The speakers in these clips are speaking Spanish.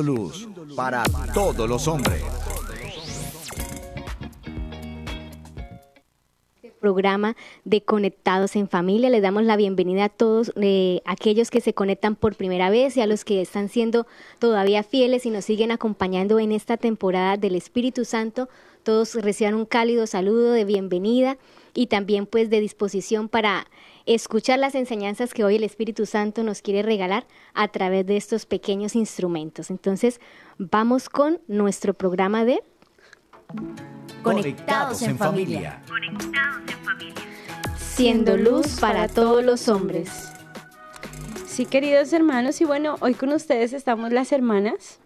Luz para todos los hombres. programa de Conectados en Familia. Les damos la bienvenida a todos eh, aquellos que se conectan por primera vez y a los que están siendo todavía fieles y nos siguen acompañando en esta temporada del Espíritu Santo. Todos reciban un cálido saludo de bienvenida y también pues de disposición para escuchar las enseñanzas que hoy el Espíritu Santo nos quiere regalar a través de estos pequeños instrumentos. Entonces, vamos con nuestro programa de Conectados en familia. Siendo luz para todos los hombres. Sí, queridos hermanos, y bueno, hoy con ustedes estamos las hermanas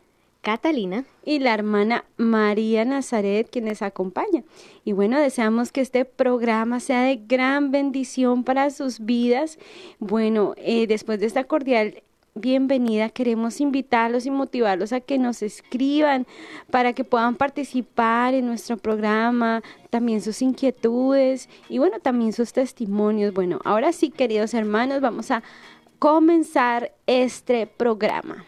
Catalina y la hermana María Nazaret, quienes acompaña. Y bueno, deseamos que este programa sea de gran bendición para sus vidas. Bueno, eh, después de esta cordial bienvenida. Queremos invitarlos y motivarlos a que nos escriban para que puedan participar en nuestro programa, también sus inquietudes y bueno, también sus testimonios. Bueno, ahora sí, queridos hermanos, vamos a comenzar este programa.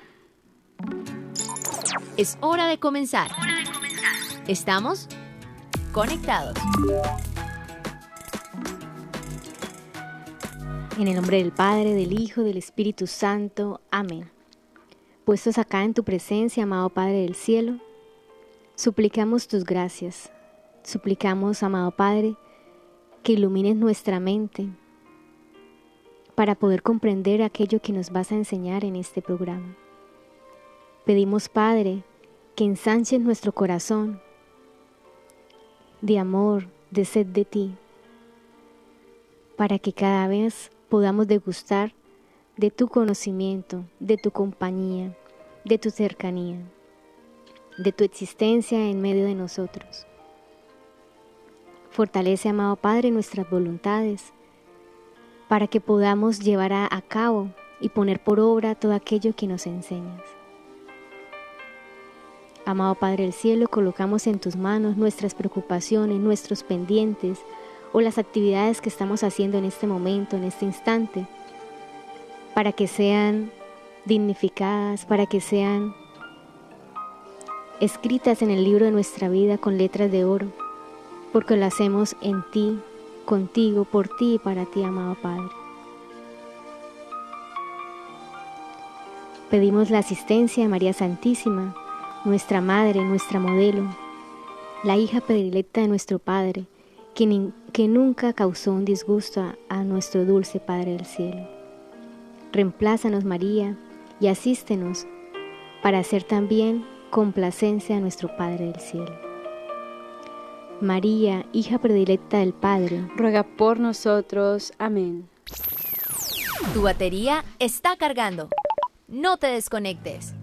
Es hora de comenzar. Estamos conectados. En el nombre del Padre, del Hijo, del Espíritu Santo. Amén. Puestos acá en tu presencia, amado Padre del cielo, suplicamos tus gracias. Suplicamos, amado Padre, que ilumines nuestra mente para poder comprender aquello que nos vas a enseñar en este programa. Pedimos, Padre, que ensanches nuestro corazón de amor, de sed de ti, para que cada vez podamos degustar de tu conocimiento, de tu compañía, de tu cercanía, de tu existencia en medio de nosotros. Fortalece, amado Padre, nuestras voluntades para que podamos llevar a, cabo y poner por obra todo aquello que nos enseñas. Amado Padre del Cielo, colocamos en tus manos nuestras preocupaciones, nuestros pendientes, o las actividades que estamos haciendo en este momento, en este instante, para que sean dignificadas, para que sean escritas en el libro de nuestra vida con letras de oro, porque lo hacemos en ti, contigo, por ti y para ti, amado Padre. Pedimos la asistencia de María Santísima, nuestra Madre, nuestra modelo, la hija predilecta de nuestro Padre, que, nunca causó un disgusto a, a nuestro dulce Padre del Cielo. Reemplázanos, María, y asístenos para hacer también complacencia a nuestro Padre del Cielo. María, hija predilecta del Padre, ruega por nosotros. Amén. Tu batería está cargando. No te desconectes.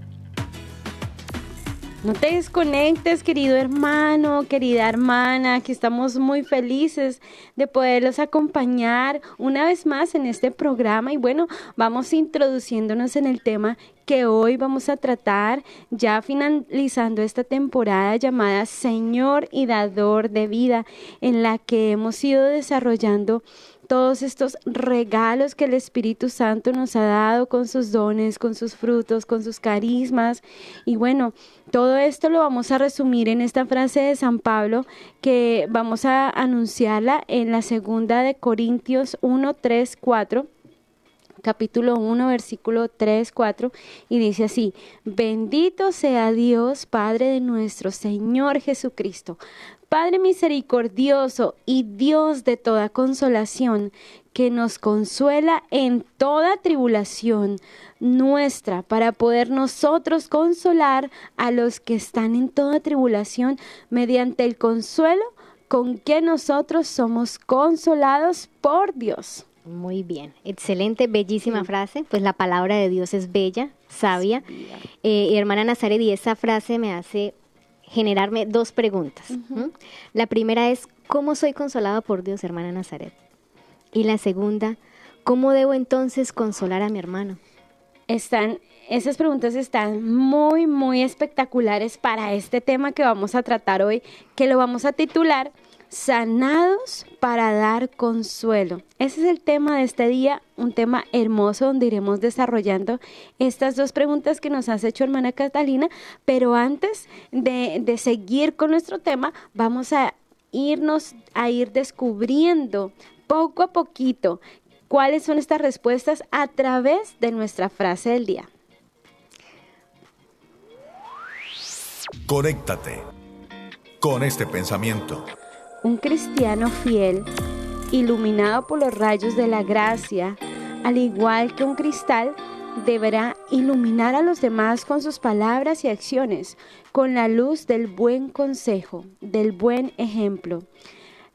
No te desconectes, querido hermano, querida hermana, que estamos muy felices de poderlos acompañar una vez más en este programa. Y bueno, vamos introduciéndonos en el tema que hoy vamos a tratar, ya finalizando esta temporada llamada Señor y Dador de Vida, en la que hemos ido desarrollando todos estos regalos que el Espíritu Santo nos ha dado con sus dones, con sus frutos, con sus carismas. Y bueno, todo esto lo vamos a resumir en esta frase de San Pablo que vamos a anunciarla en la segunda de Corintios 1, 3, 4 capítulo 1, versículo 3, 4, y dice así, bendito sea Dios, Padre de nuestro Señor Jesucristo, Padre misericordioso y Dios de toda consolación, que nos consuela en toda tribulación nuestra, para poder nosotros consolar a los que están en toda tribulación mediante el consuelo con que nosotros somos consolados por Dios. Muy bien, excelente, bellísima frase. Pues la palabra de Dios es bella, sabia. Eh, hermana Nazaret, y esa frase me hace generarme dos preguntas. La primera es, ¿cómo soy consolado por Dios, hermana Nazaret? Y la segunda, ¿cómo debo entonces consolar a mi hermano? Están esas preguntas están muy, muy espectaculares para este tema que vamos a tratar hoy, que lo vamos a titular Sanados para dar consuelo. Ese es el tema de este día, un tema hermoso donde iremos desarrollando estas dos preguntas que nos has hecho hermana Catalina, pero antes de, de seguir con nuestro tema, vamos a irnos a ir descubriendo poco a poquito cuáles son estas respuestas a través de nuestra frase del día. Conéctate con este pensamiento. Un cristiano fiel, iluminado por los rayos de la gracia, al igual que un cristal, deberá iluminar a los demás con sus palabras y acciones, con la luz del buen consejo, del buen ejemplo.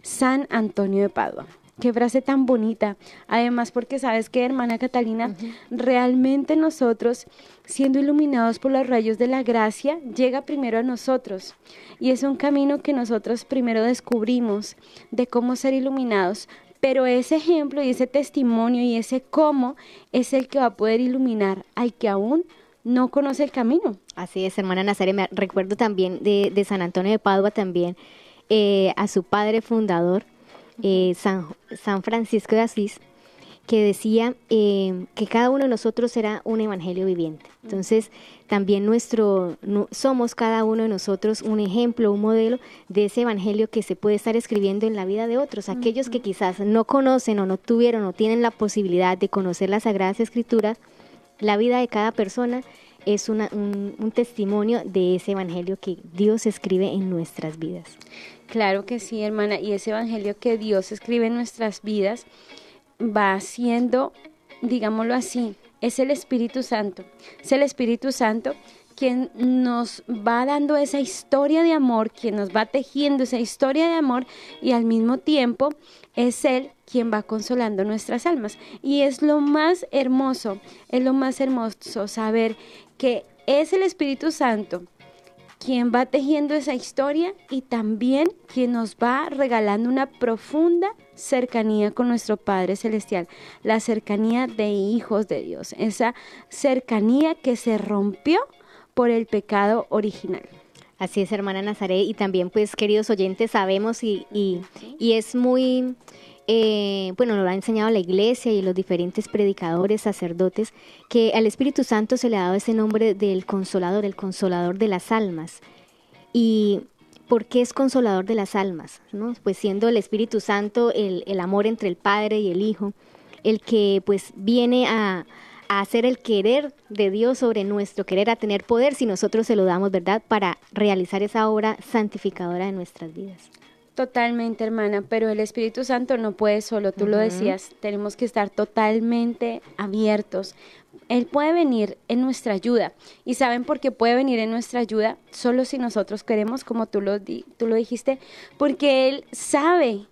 San Antonio de Padua. Qué frase tan bonita. Además, porque sabes que, hermana Catalina, realmente nosotros, siendo iluminados por los rayos de la gracia, llega primero a nosotros. Y es un camino que nosotros primero descubrimos de cómo ser iluminados. Pero ese ejemplo y ese testimonio y ese cómo es el que va a poder iluminar al que aún no conoce el camino. Así es, hermana Nazaret. Me recuerdo también de, de San Antonio de Padua también, eh, a su padre fundador, eh, San, San, Francisco de Asís, que decía eh, que cada uno de nosotros era un evangelio viviente. Entonces, también nuestro, no, somos cada uno de nosotros un ejemplo, un modelo de ese evangelio que se puede estar escribiendo en la vida de otros. Aquellos que quizás no conocen o no tuvieron o tienen la posibilidad de conocer las Sagradas Escrituras, la vida de cada persona es una, un, un, testimonio de ese evangelio que Dios escribe en nuestras vidas. Claro que sí, hermana, y ese evangelio que Dios escribe en nuestras vidas va siendo, digámoslo así, es el Espíritu Santo. Es el Espíritu Santo quien nos va dando esa historia de amor, quien nos va tejiendo esa historia de amor y al mismo tiempo es Él quien va consolando nuestras almas. Y es lo más hermoso, es lo más hermoso saber que es el Espíritu Santo quien va tejiendo esa historia y también quien nos va regalando una profunda cercanía con nuestro Padre Celestial, la cercanía de hijos de Dios, esa cercanía que se rompió por el pecado original. Así es, hermana Nazaret, y también pues queridos oyentes sabemos y, y, y es muy eh, bueno, nos lo ha enseñado la iglesia y los diferentes predicadores, sacerdotes, que al Espíritu Santo se le ha dado ese nombre del consolador, el consolador de las almas. ¿Y por qué es consolador de las almas? Pues siendo el Espíritu Santo el, amor entre el Padre y el Hijo, el que pues viene a hacer el querer de Dios sobre nuestro querer, a tener poder si nosotros se lo damos, ¿verdad? Para realizar esa obra santificadora de nuestras vidas. Totalmente, hermana, pero el Espíritu Santo no puede solo, tú uh -huh. lo decías, tenemos que estar totalmente abiertos. Él puede venir en nuestra ayuda. ¿Y saben por qué puede venir en nuestra ayuda? Solo si nosotros queremos, como tú lo, di tú lo dijiste, porque Él sabe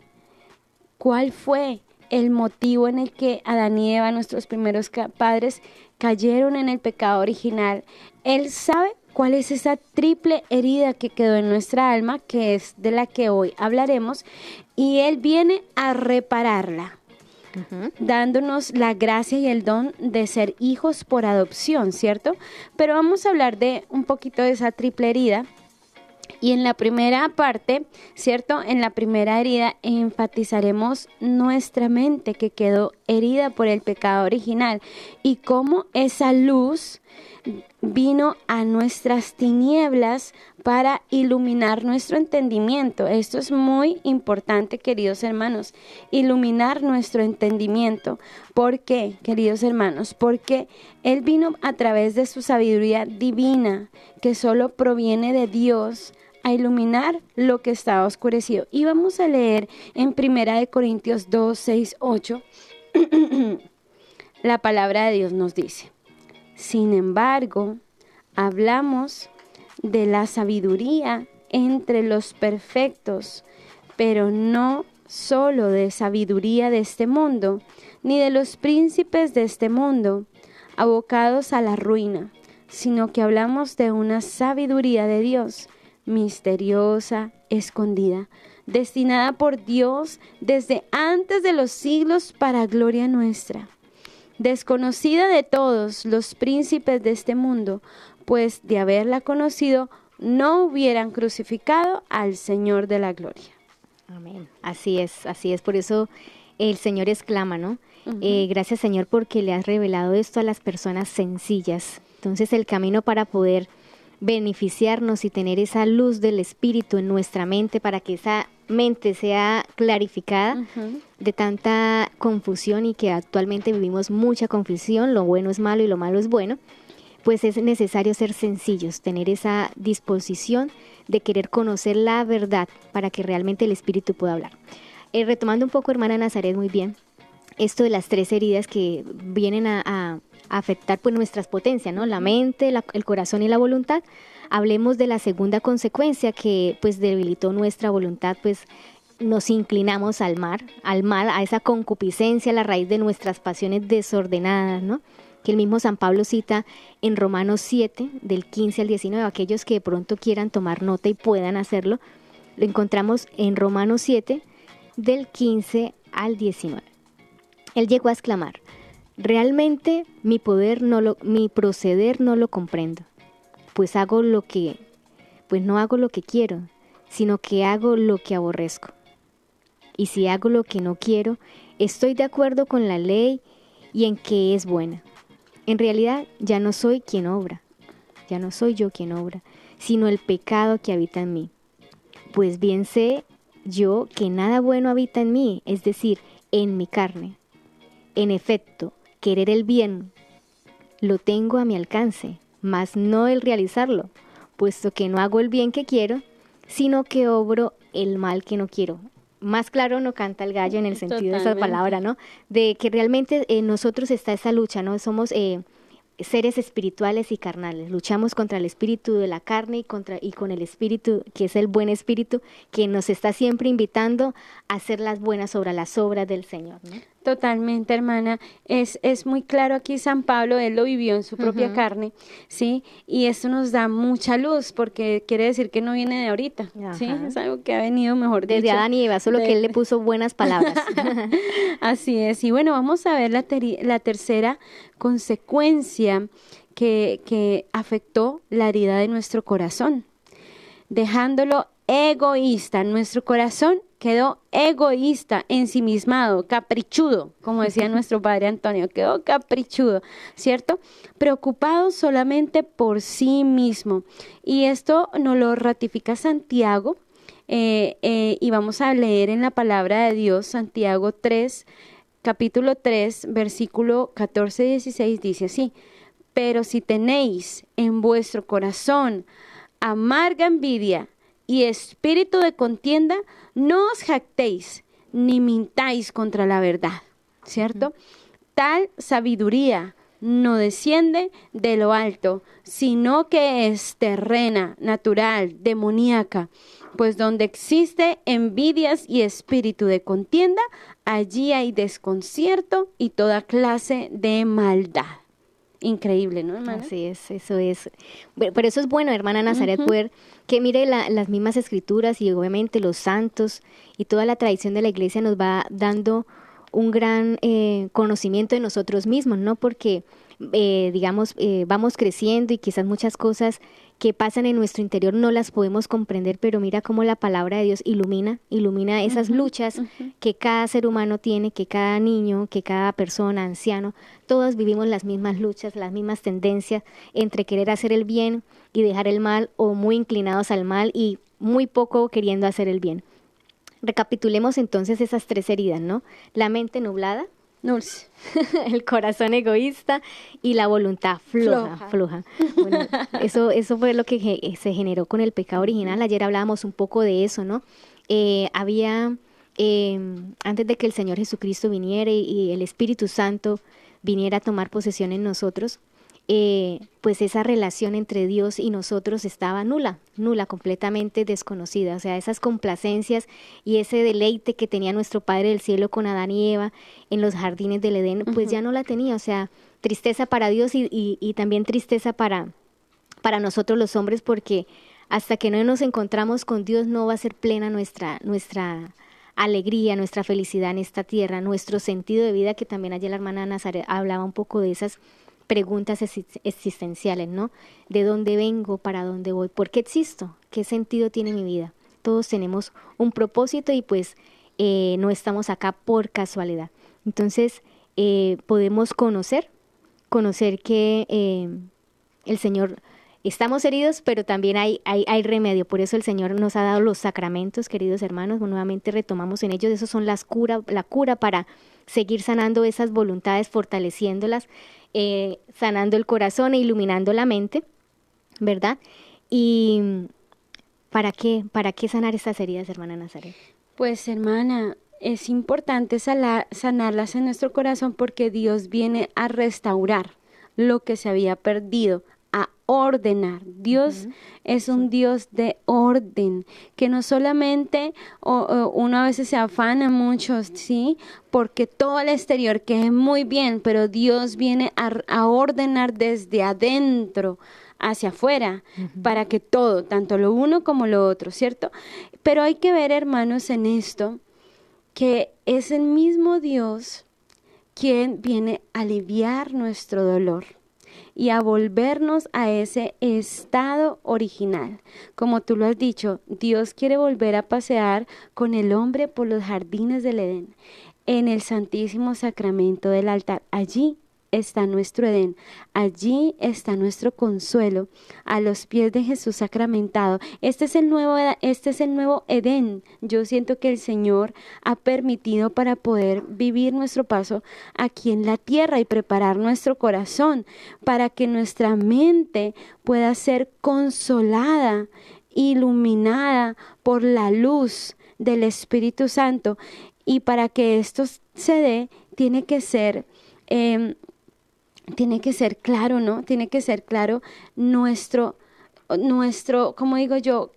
cuál fue el motivo en el que Adán y Eva, nuestros primeros padres, cayeron en el pecado original. Él sabe cuál es esa triple herida que quedó en nuestra alma, que es de la que hoy hablaremos, y Él viene a repararla, uh -huh. dándonos la gracia y el don de ser hijos por adopción, ¿cierto? Pero vamos a hablar de un poquito de esa triple herida. Y en la primera parte, ¿cierto? En la primera herida enfatizaremos nuestra mente que quedó herida por el pecado original y cómo esa luz vino a nuestras tinieblas para iluminar nuestro entendimiento. Esto es muy importante, queridos hermanos, iluminar nuestro entendimiento. ¿Por qué, queridos hermanos? Porque Él vino a través de su sabiduría divina, que solo proviene de Dios, a iluminar lo que estaba oscurecido. Y vamos a leer en Primera de Corintios 2, 6, 8. La palabra de Dios nos dice. Sin embargo, hablamos de la sabiduría entre los perfectos, pero no solo de sabiduría de este mundo, ni de los príncipes de este mundo, abocados a la ruina, sino que hablamos de una sabiduría de Dios, misteriosa, escondida, destinada por Dios desde antes de los siglos para gloria nuestra desconocida de todos los príncipes de este mundo, pues de haberla conocido no hubieran crucificado al Señor de la gloria. Amén. Así es, así es. Por eso el Señor exclama, ¿no? Eh, gracias Señor porque le has revelado esto a las personas sencillas. Entonces el camino para poder beneficiarnos y tener esa luz del Espíritu en nuestra mente para que esa mente sea clarificada de tanta confusión y que actualmente vivimos mucha confusión, lo bueno es malo y lo malo es bueno, pues es necesario ser sencillos, tener esa disposición de querer conocer la verdad para que realmente el Espíritu pueda hablar. Eh, retomando un poco, hermana Nazaret, muy bien, esto de las tres heridas que vienen a, afectar pues nuestras potencias, ¿no? La mente, el corazón y la voluntad. Hablemos de la segunda consecuencia que pues debilitó nuestra voluntad, pues nos inclinamos al mar, al mal, a esa concupiscencia, la raíz de nuestras pasiones desordenadas, ¿no? Que el mismo San Pablo cita en Romanos 7, del 15 al 19, aquellos que de pronto quieran tomar nota y puedan hacerlo, lo encontramos en Romanos 7, del 15 al 19. Él llegó a exclamar, realmente mi poder no lo, mi proceder no lo comprendo, pues hago lo que, pues no hago lo que quiero, sino que hago lo que aborrezco. Y si hago lo que no quiero, estoy de acuerdo con la ley y en que es buena. En realidad ya no soy quien obra, ya no soy yo quien obra, sino el pecado que habita en mí. Pues bien sé yo que nada bueno habita en mí, es decir, en mi carne. En efecto, querer el bien lo tengo a mi alcance, mas no el realizarlo, puesto que no hago el bien que quiero, sino que obro el mal que no quiero. Más claro no canta el gallo en el sentido de esa palabra, ¿no? De que realmente en nosotros está esa lucha, ¿no? Somos eh, seres espirituales y carnales. Luchamos contra el espíritu de la carne y, contra, y con el espíritu que es el buen espíritu que nos está siempre invitando a hacer las buenas obras, las obras del Señor. ¿no? Totalmente, hermana. Es, es muy claro aquí San Pablo, él lo vivió en su propia carne, ¿sí? Y esto nos da mucha luz porque quiere decir que no viene de ahorita, ¿sí? Es algo que ha venido mejor Desde dicho, Adán y Eva, solo que él le puso buenas palabras. Así es. Y bueno, vamos a ver la, la tercera consecuencia que, que afectó la herida de nuestro corazón, dejándolo egoísta. Nuestro corazón quedó egoísta, ensimismado, caprichudo, como decía nuestro padre Antonio, quedó caprichudo, ¿cierto? Preocupado solamente por sí mismo. Y esto nos lo ratifica Santiago. Eh, eh, y vamos a leer en la palabra de Dios, Santiago 3, capítulo 3, versículo 14-16, dice así, pero si tenéis en vuestro corazón amarga envidia, y espíritu de contienda, no os jactéis ni mintáis contra la verdad, ¿cierto? Tal sabiduría no desciende de lo alto, sino que es terrena, natural, demoníaca, pues donde existe envidias y espíritu de contienda, allí hay desconcierto y toda clase de maldad. Increíble, ¿no, hermana? Así es, eso es. Pero eso es bueno, hermana Nazaret, poder que mire las mismas escrituras y obviamente los santos y toda la tradición de la iglesia nos va dando un gran eh, conocimiento de nosotros mismos, ¿no? Porque, eh, digamos, eh, vamos creciendo y quizás muchas cosas que pasan en nuestro interior no las podemos comprender, pero mira cómo la palabra de Dios ilumina, ilumina esas luchas que cada ser humano tiene, que cada niño, que cada persona, anciano, todos vivimos las mismas luchas, las mismas tendencias entre querer hacer el bien y dejar el mal o muy inclinados al mal y muy poco queriendo hacer el bien. Recapitulemos entonces esas tres heridas, ¿no? La mente nublada, el corazón egoísta y la voluntad floja, floja. Bueno, eso, eso fue lo que se generó con el pecado original. Ayer hablábamos un poco de eso, ¿no? Eh, había, em, antes de que el Señor Jesucristo viniera y el Espíritu Santo viniera a tomar posesión en nosotros, eh, pues esa relación entre Dios y nosotros estaba nula, nula, completamente desconocida. O sea, esas complacencias y ese deleite que tenía nuestro Padre del Cielo con Adán y Eva en los jardines del Edén, pues ya no la tenía. O sea, tristeza para Dios y, y, también tristeza para, para nosotros los hombres, porque hasta que no nos encontramos con Dios no va a ser plena nuestra, nuestra alegría, nuestra felicidad en esta tierra, nuestro sentido de vida, que también ayer la hermana Nazaret hablaba un poco de esas preguntas existenciales, ¿no? ¿De dónde vengo? ¿Para dónde voy? ¿Por qué existo? ¿Qué sentido tiene mi vida? Todos tenemos un propósito y pues eh, no estamos acá por casualidad. Entonces, eh, podemos conocer, conocer que eh, el Señor, estamos heridos, pero también hay, hay, hay, remedio. Por eso el Señor nos ha dado los sacramentos, queridos hermanos. Nuevamente retomamos en ellos. Esos son las cura, la cura para seguir sanando esas voluntades, fortaleciéndolas, eh, sanando el corazón e iluminando la mente, ¿verdad? Y ¿para qué? ¿Para qué sanar estas heridas, hermana Nazaret? Pues hermana, es importante sanarlas en nuestro corazón porque Dios viene a restaurar lo que se había perdido, a ordenar. Dios es un Dios de orden, que no solamente uno a veces se afana mucho, ¿sí? Porque todo el exterior que es muy bien, pero Dios viene a, ordenar desde adentro hacia afuera para que todo, tanto lo uno como lo otro, ¿cierto? Pero hay que ver, hermanos, en esto, que es el mismo Dios quien viene a aliviar nuestro dolor y a volvernos a ese estado original. Como tú lo has dicho, Dios quiere volver a pasear con el hombre por los jardines del Edén, en el Santísimo Sacramento del altar. Allí está nuestro Edén, allí está nuestro consuelo a los pies de Jesús sacramentado. Este es el nuevo este es el nuevo Edén. Yo siento que el Señor ha permitido para poder vivir nuestro paso aquí en la tierra y preparar nuestro corazón para que nuestra mente pueda ser consolada, iluminada por la luz del Espíritu Santo y para que esto se dé tiene que ser em, tiene que ser claro, ¿no? Tiene que ser claro nuestro, nuestro, como digo yo,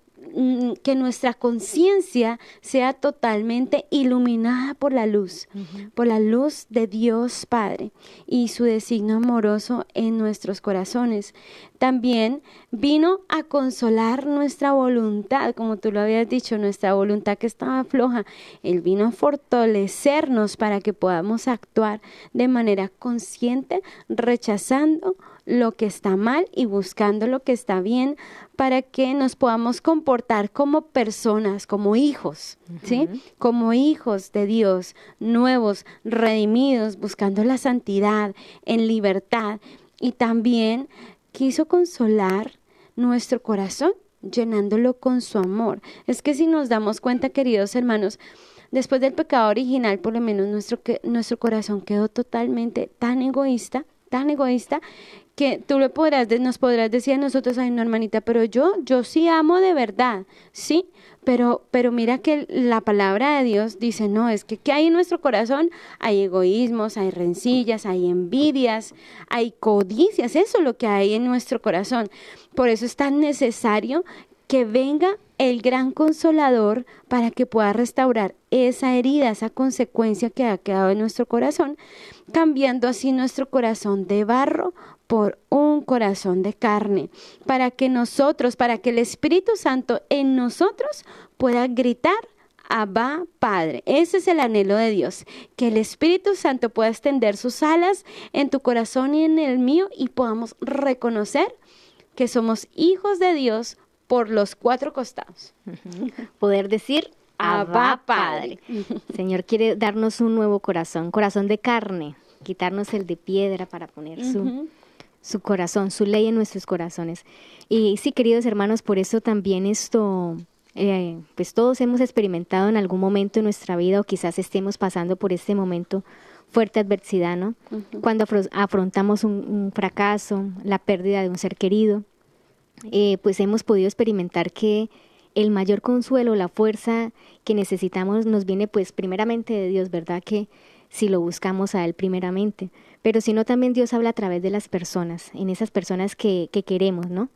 que nuestra conciencia sea totalmente iluminada por la luz, por la luz de Dios Padre y su designio amoroso en nuestros corazones. También vino a consolar nuestra voluntad, como tú lo habías dicho, nuestra voluntad que estaba floja. Él vino a fortalecernos para que podamos actuar de manera consciente, rechazando lo que está mal y buscando lo que está bien para que nos podamos comportar como personas, como hijos, ¿sí? Como hijos de Dios, nuevos, redimidos, buscando la santidad en libertad. Y también quiso consolar nuestro corazón, llenándolo con su amor. Es que si nos damos cuenta, queridos hermanos, después del pecado original, por lo menos nuestro, nuestro corazón quedó totalmente tan egoísta, tan egoísta, que tú le podrás, nos podrás decir a nosotros, ay no hermanita, pero yo, yo sí amo de verdad, sí, pero, pero mira que la palabra de Dios dice, no, es que ¿qué hay en nuestro corazón? Hay egoísmos, hay rencillas, hay envidias, hay codicias, eso es lo que hay en nuestro corazón. Por eso es tan necesario que venga el gran consolador para que pueda restaurar esa herida, esa consecuencia que ha quedado en nuestro corazón, cambiando así nuestro corazón de barro por un corazón de carne, para que nosotros, para que el Espíritu Santo en nosotros pueda gritar Abba Padre. Ese es el anhelo de Dios, que el Espíritu Santo pueda extender sus alas en tu corazón y en el mío y podamos reconocer que somos hijos de Dios por los cuatro costados. Poder decir Abba Padre. Señor quiere darnos un nuevo corazón, corazón de carne, quitarnos el de piedra para poner su su corazón, su ley en nuestros corazones. Y sí, queridos hermanos, por eso también esto, eh, pues todos hemos experimentado en algún momento de nuestra vida o quizás estemos pasando por este momento fuerte adversidad, ¿no? Cuando afrontamos un, fracaso, la pérdida de un ser querido, eh, pues hemos podido experimentar que el mayor consuelo, la fuerza que necesitamos nos viene pues primeramente de Dios, ¿verdad? Que si lo buscamos a Él primeramente pero sino también Dios habla a través de las personas, en esas personas que, que queremos, ¿no?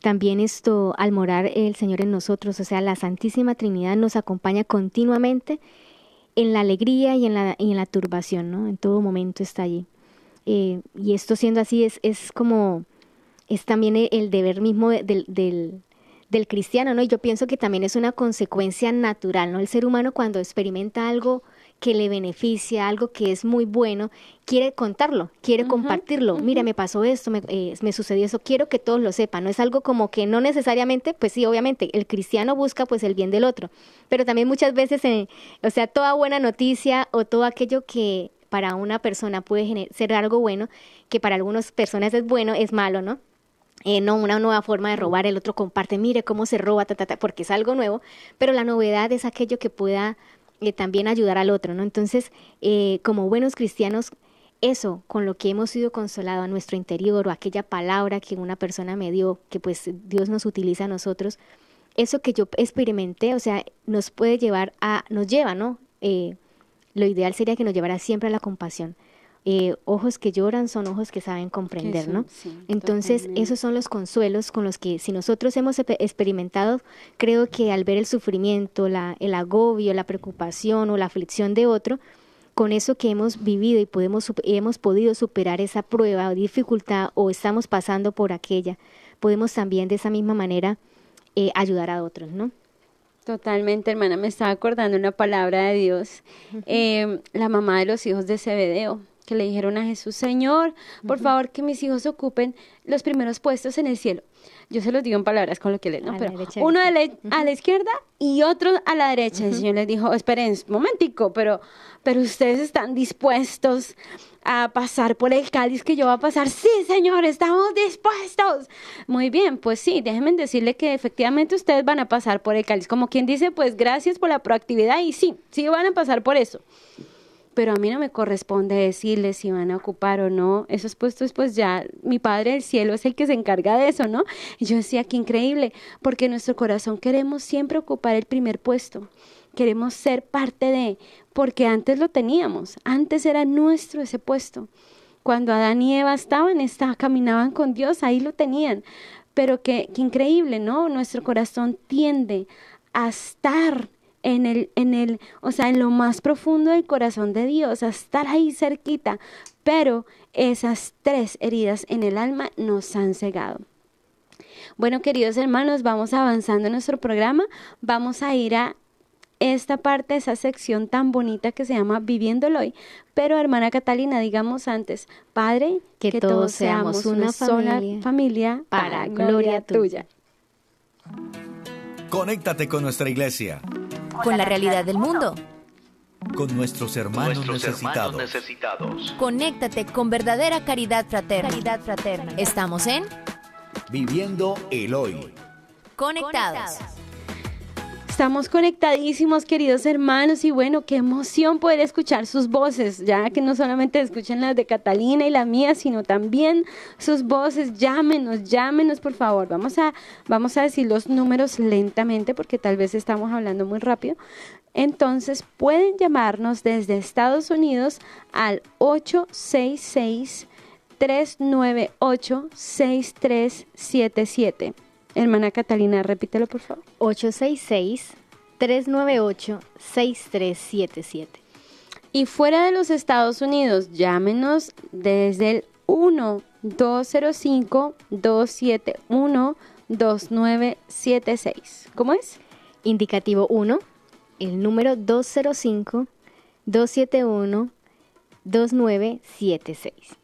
También esto, al morar el Señor en nosotros, o sea, la Santísima Trinidad nos acompaña continuamente en la alegría y en la, y en la turbación, ¿no? En todo momento está allí. Eh, y esto siendo así es, es como, es también el deber mismo del, del, del cristiano, ¿no? Y yo pienso que también es una consecuencia natural, ¿no? El ser humano cuando experimenta algo que le beneficia, algo que es muy bueno, quiere contarlo, quiere compartirlo. Mira, me pasó esto, me, eh, me, sucedió eso, quiero que todos lo sepan. No es algo como que no necesariamente, pues sí, obviamente, el cristiano busca pues el bien del otro, pero también muchas veces, eh, o sea, toda buena noticia o todo aquello que para una persona puede ser algo bueno, que para algunas personas es bueno, es malo, ¿no? Eh, no una nueva forma de robar, el otro comparte, mire cómo se roba, ta, porque es algo nuevo, pero la novedad es aquello que pueda eh, también ayudar al otro, ¿no? Entonces, eh, como buenos cristianos, eso con lo que hemos sido consolados a nuestro interior o aquella palabra que una persona me dio, que pues Dios nos utiliza a nosotros, eso que yo experimenté, o sea, nos puede llevar a, nos lleva, ¿no? lo ideal sería que nos llevara siempre a la compasión eh, ojos que lloran son ojos que saben comprender, ¿no? Entonces, esos son los consuelos con los que si nosotros hemos experimentado, creo que al ver el sufrimiento, la, el agobio, la preocupación o la aflicción de otro, con eso que hemos vivido y podemos, hemos podido superar esa prueba o dificultad o estamos pasando por aquella, podemos también de esa misma manera eh, ayudar a otros, ¿no? Totalmente, hermana, me estaba acordando una palabra de Dios, eh, la mamá de los hijos de Zebedeo que le dijeron a Jesús, Señor, por favor que mis hijos ocupen los primeros puestos en el cielo. Yo se los digo en palabras con lo que le ¿no? Pero uno a la, izquierda y otro a la derecha. El Señor les dijo, esperen un momentico, pero, pero ustedes están dispuestos a pasar por el cáliz que yo voy a pasar. Sí, Señor, estamos dispuestos. Muy bien, pues sí, déjenme decirle que efectivamente ustedes van a pasar por el cáliz. Como quien dice, pues gracias por la proactividad y sí, sí van a pasar por eso pero a mí no me corresponde decirles si van a ocupar o no. Esos puestos, pues ya mi Padre del Cielo es el que se encarga de eso, ¿no? Y yo decía, qué increíble, porque nuestro corazón queremos siempre ocupar el primer puesto. Queremos ser parte de, porque antes lo teníamos, antes era nuestro ese puesto. Cuando Adán y Eva estaban, estaban caminaban con Dios, ahí lo tenían. Pero qué, qué increíble, ¿no? Nuestro corazón tiende a estar en el, en el, o sea, en lo más profundo del corazón de Dios, a estar ahí cerquita, pero esas tres heridas en el alma nos han cegado. Bueno, queridos hermanos, vamos avanzando en nuestro programa, vamos a ir a esta parte, esa sección tan bonita que se llama Viviéndolo hoy. Pero hermana Catalina, digamos antes, Padre, que, todos, seamos una, sola familia, para, gloria tuya. Conéctate con nuestra iglesia con la realidad del mundo. Con nuestros hermanos, necesitados. Conéctate con verdadera caridad fraterna. Caridad fraterna. Estamos en Viviendo el Hoy. Conectados. Estamos conectadísimos, queridos hermanos, y bueno, qué emoción poder escuchar sus voces, ya que no solamente escuchen las de Catalina y la mía, sino también sus voces. Llámenos, llámenos, por favor. Vamos a, vamos a decir los números lentamente, porque tal vez estamos hablando muy rápido. Entonces, pueden llamarnos desde Estados Unidos al 866 398 6377 Hermana Catalina, repítelo por favor. 866-398-6377. Y fuera de los Estados Unidos, llámenos desde el 1-205-271-2976. ¿Cómo es? Indicativo 1, el número 205-271-2976.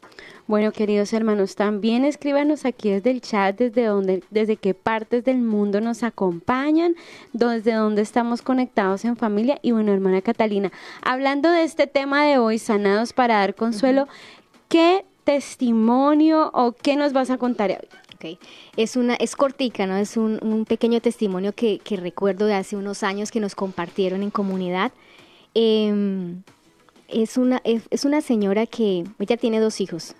Bueno, queridos hermanos, también escríbanos aquí desde el chat, desde donde, desde qué partes del mundo nos acompañan, desde dónde estamos conectados en familia. Y bueno, hermana Catalina, hablando de este tema de hoy, sanados para dar consuelo, ¿qué testimonio o qué nos vas a contar hoy? Okay. Es una, es cortica, ¿no? Es un, pequeño testimonio que, recuerdo de hace unos años que nos compartieron en comunidad. Em, es, una, es, una señora que ella tiene dos hijos,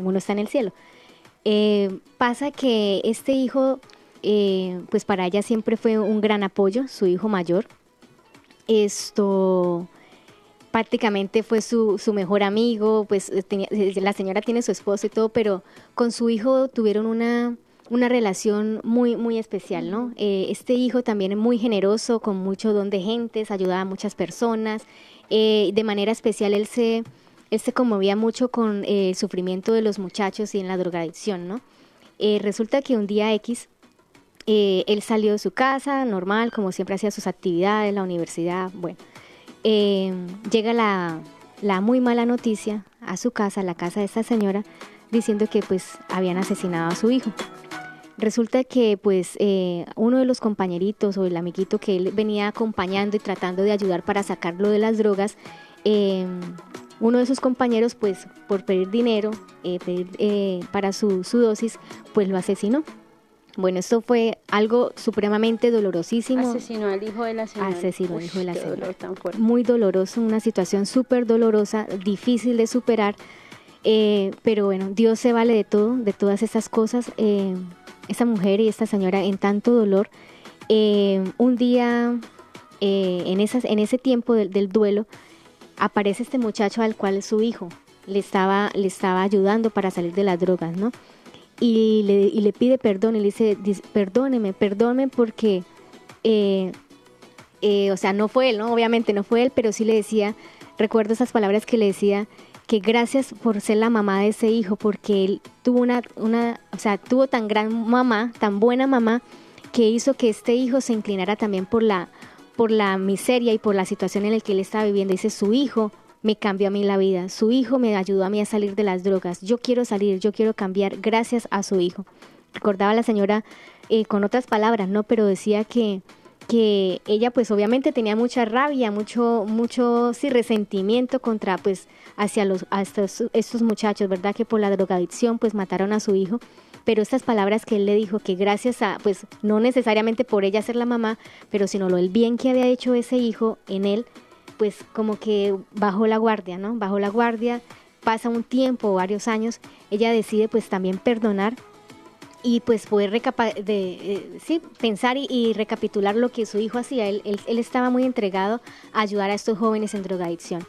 uno está en el cielo. Eh, pasa que este hijo, eh, pues para ella siempre fue un gran apoyo, su hijo mayor. Esto prácticamente fue su, mejor amigo, pues eh, la señora tiene su esposo y todo, pero con su hijo tuvieron una, una relación muy, muy especial, ¿no? este hijo también es muy generoso, con mucho don de gentes, ayudaba a muchas personas. de manera especial él se se conmovía mucho con eh, el sufrimiento de los muchachos y en la drogadicción, ¿no? Eh, resulta que un día X eh, él salió de su casa, normal, como siempre hacía sus actividades, la universidad, bueno. Llega la, muy mala noticia a su casa, a la casa de esta señora, diciendo que pues habían asesinado a su hijo. Resulta que pues uno de los compañeritos o el amiguito que él venía acompañando y tratando de ayudar para sacarlo de las drogas, uno de sus compañeros pues por pedir dinero eh, pedir, eh, para su, su dosis pues lo asesinó. Bueno, esto fue algo supremamente dolorosísimo. Asesinó al hijo de la señora. Asesinó al hijo de la qué señora. dolor tan fuerte. Muy doloroso, una situación súper dolorosa, difícil de superar. eh, pero bueno, Dios se vale de todo, de todas estas cosas. Eh, esta mujer y esta señora en tanto dolor, un día en, esas, en ese tiempo del, del duelo, aparece este muchacho al cual su hijo le estaba, le estaba ayudando para salir de las drogas, ¿no? Y le, y le pide perdón y le dice, perdóneme, perdóneme porque, eh, eh, o sea, no fue él, ¿no? Obviamente no fue él, pero sí le decía, recuerdo esas palabras que le decía, que gracias por ser la mamá de ese hijo, porque él tuvo una, una, o sea, tuvo tan gran mamá, tan buena mamá, que hizo que este hijo se inclinara también por la, por la miseria y por la situación en la que él estaba viviendo. Dice, su hijo me cambió a mí la vida, su hijo me ayudó a mí a salir de las drogas, yo quiero salir, yo quiero cambiar gracias a su hijo. Recordaba la señora eh, con otras palabras, ¿no? Pero decía que, que ella pues obviamente tenía mucha rabia, mucho, mucho sí, resentimiento contra pues hacia los, a estos, estos muchachos, ¿verdad? Que por la drogadicción pues mataron a su hijo pero estas palabras que él le dijo que gracias a, pues no necesariamente por ella ser la mamá, pero sino lo el bien que había hecho ese hijo en él, pues como que bajó la guardia, ¿no? Bajó la guardia, pasa un tiempo, varios años, ella decide pues también perdonar y pues poder recapa de, eh, sí, pensar y, recapitular lo que su hijo hacía. Él, él, él estaba muy entregado a ayudar a estos jóvenes en drogadicción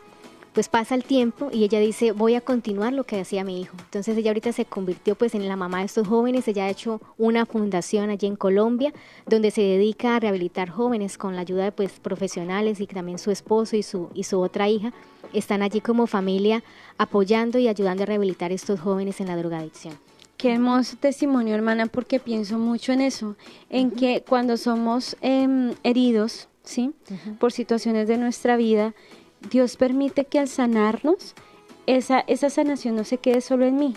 pues pasa el tiempo y ella dice voy a continuar lo que hacía mi hijo entonces ella ahorita se convirtió pues en la mamá de estos jóvenes. Ella ha hecho una fundación allí en Colombia donde se dedica a rehabilitar jóvenes con la ayuda de pues profesionales y también su esposo y su y su otra hija. Están allí como familia apoyando y ayudando a rehabilitar estos jóvenes en la drogadicción. Qué hermoso testimonio, hermana, porque pienso mucho en eso, en que cuando somos em, heridos, ¿sí? Por situaciones de nuestra vida, Dios permite que al sanarnos, esa, esa sanación no se quede solo en mí,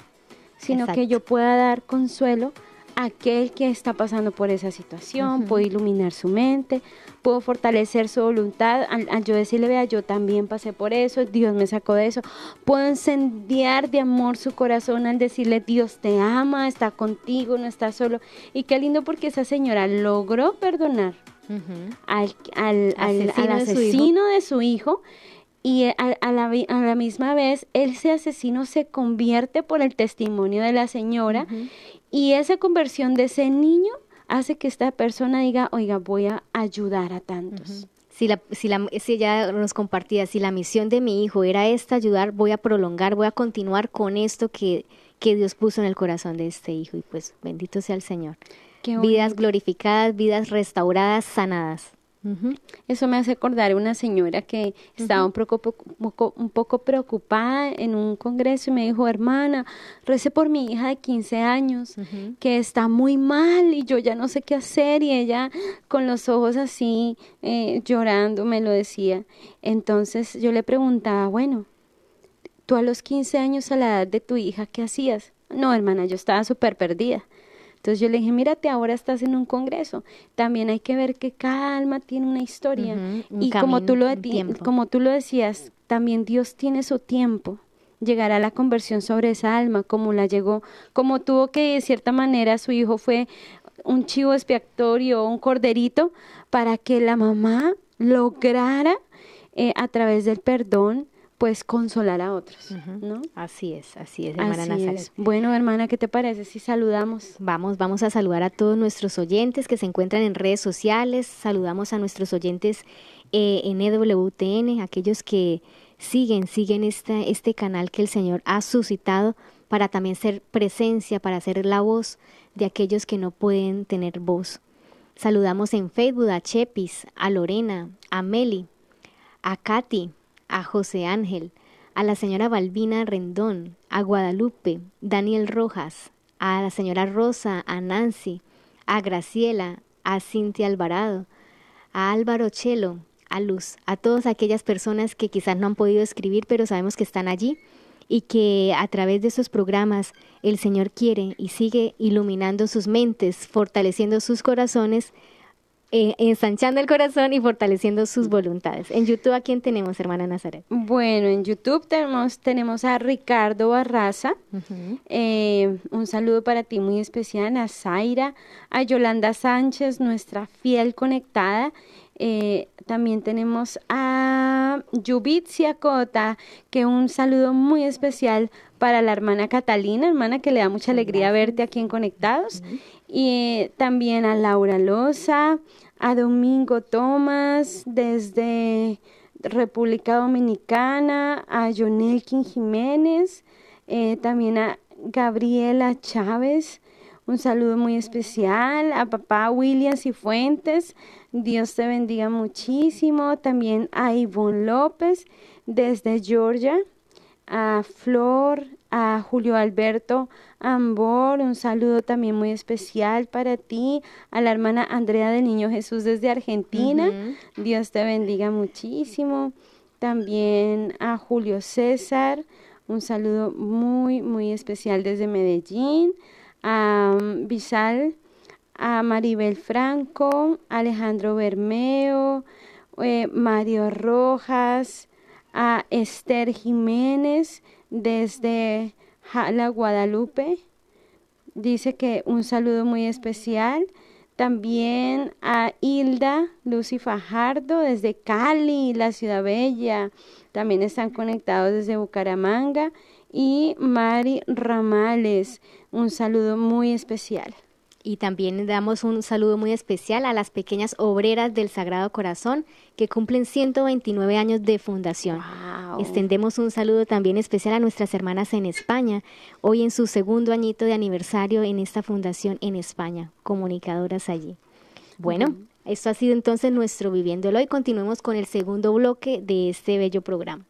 sino Exacto. que yo pueda dar consuelo a aquel que está pasando por esa situación, puedo iluminar su mente, puedo fortalecer su voluntad, al, al yo decirle, vea, yo también pasé por eso, Dios me sacó de eso, puedo incendiar de amor su corazón al decirle, Dios te ama, está contigo, no está solo, y qué lindo porque esa señora logró perdonar al, al, al- Asesino al de su hijo. asesino de su hijo y a, a la, a la misma vez ese asesino se convierte por el testimonio de la señora y esa conversión de ese niño hace que esta persona diga, oiga, voy a ayudar a tantos. Si, la, si, la, si ella nos compartía, si la misión de mi hijo era esta, ayudar, voy a prolongar, voy a continuar con esto que, que Dios puso en el corazón de este hijo. Y pues bendito sea el Señor. Qué Vidas glorificadas, vidas restauradas, sanadas. Eso me hace acordar a una señora que estaba un, poco, poco- un poco preocupada en un congreso y me dijo, hermana, rece por mi hija de 15 años, que está muy mal y yo ya no sé qué hacer y ella con los ojos así eh, llorando me lo decía. Entonces yo le preguntaba, bueno, tú a los 15 años a la edad de tu hija, ¿qué hacías? No, hermana, yo estaba súper perdida. Entonces yo le dije, mírate, ahora estás en un congreso. También hay que ver que cada alma tiene una historia. Un y como, tú lo, como tú lo decías, también Dios tiene su tiempo. Llegará la conversión sobre esa alma, como la llegó, como tuvo que de cierta manera su hijo fue un chivo expiatorio, un corderito, para que la mamá lograra eh, a través del perdón, pues consolar a otros, ¿no? Así es, así es, hermana Así Nazaret. es. Bueno, hermana, ¿qué te parece si saludamos? Vamos, vamos a saludar a todos nuestros oyentes que se encuentran en redes sociales. Saludamos a nuestros oyentes eh, en EWTN, aquellos que siguen, siguen esta, este canal que el Señor ha suscitado para también ser presencia, para ser la voz de aquellos que no pueden tener voz. Saludamos en Facebook a Chepis, a Lorena, a Meli, a Katy, a José Ángel, a la señora Balbina Rendón, a Guadalupe, Daniel Rojas, a la señora Rosa, a Nancy, a Graciela, a Cintia Alvarado, a Álvaro Chelo, a Luz, a todas aquellas personas que quizás no han podido escribir, pero sabemos que están allí y que a través de esos programas el Señor quiere y sigue iluminando sus mentes, fortaleciendo sus corazones, eh, ensanchando el corazón y fortaleciendo sus voluntades. En YouTube, ¿a quién tenemos, hermana Nazaret? Bueno, en YouTube tenemos, tenemos a Ricardo Barraza. Eh, un saludo para ti muy especial, a Zaira, a Yolanda Sánchez, nuestra fiel conectada. Eh, también tenemos a Yubitzia Cota, que un saludo muy especial para la hermana Catalina, hermana que le da mucha alegría verte aquí en Conectados. Y también a Laura Loza, a Domingo Tomás desde República Dominicana, a Jonelkin Jiménez, eh, también a Gabriela Chávez, un saludo muy especial, a papá William Cifuentes, Dios te bendiga muchísimo, también a Ivonne López desde Georgia, a Flor, a Julio Alberto Ambor, un saludo también muy especial para ti, a la hermana Andrea del Niño Jesús desde Argentina, Dios te bendiga muchísimo, también a Julio César, un saludo muy, muy especial desde Medellín, a Visal, a Maribel Franco, Alejandro Bermeo, eh, Mario Rojas, a Esther Jiménez desde Jala, Guadalupe. Dice que un saludo muy especial. También a Hilda Lucy Fajardo desde Cali, la ciudad bella. También están conectados desde Bucaramanga. Y Mari Ramales, un saludo muy especial. Y también damos un saludo muy especial a las pequeñas obreras del Sagrado Corazón que cumplen 129 años de fundación. Extendemos un saludo también especial a nuestras hermanas en España, hoy en su segundo añito de aniversario en esta fundación en España, comunicadoras allí. Bueno, esto ha sido entonces nuestro Viviendo Hoy. Continuemos con el segundo bloque de este bello programa.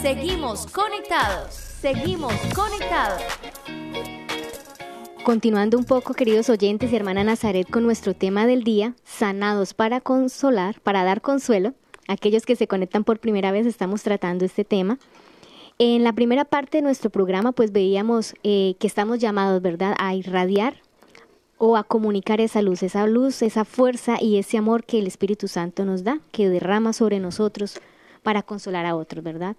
Seguimos conectados, seguimos conectados. Continuando un poco, queridos oyentes y hermana Nazaret, con nuestro tema del día, sanados para consolar, para dar consuelo. Aquellos que se conectan por primera vez estamos tratando este tema. En la primera parte de nuestro programa, pues veíamos eh, que estamos llamados, ¿verdad?, a irradiar o a comunicar esa luz, esa luz, esa fuerza y ese amor que el Espíritu Santo nos da, que derrama sobre nosotros para consolar a otros, ¿verdad?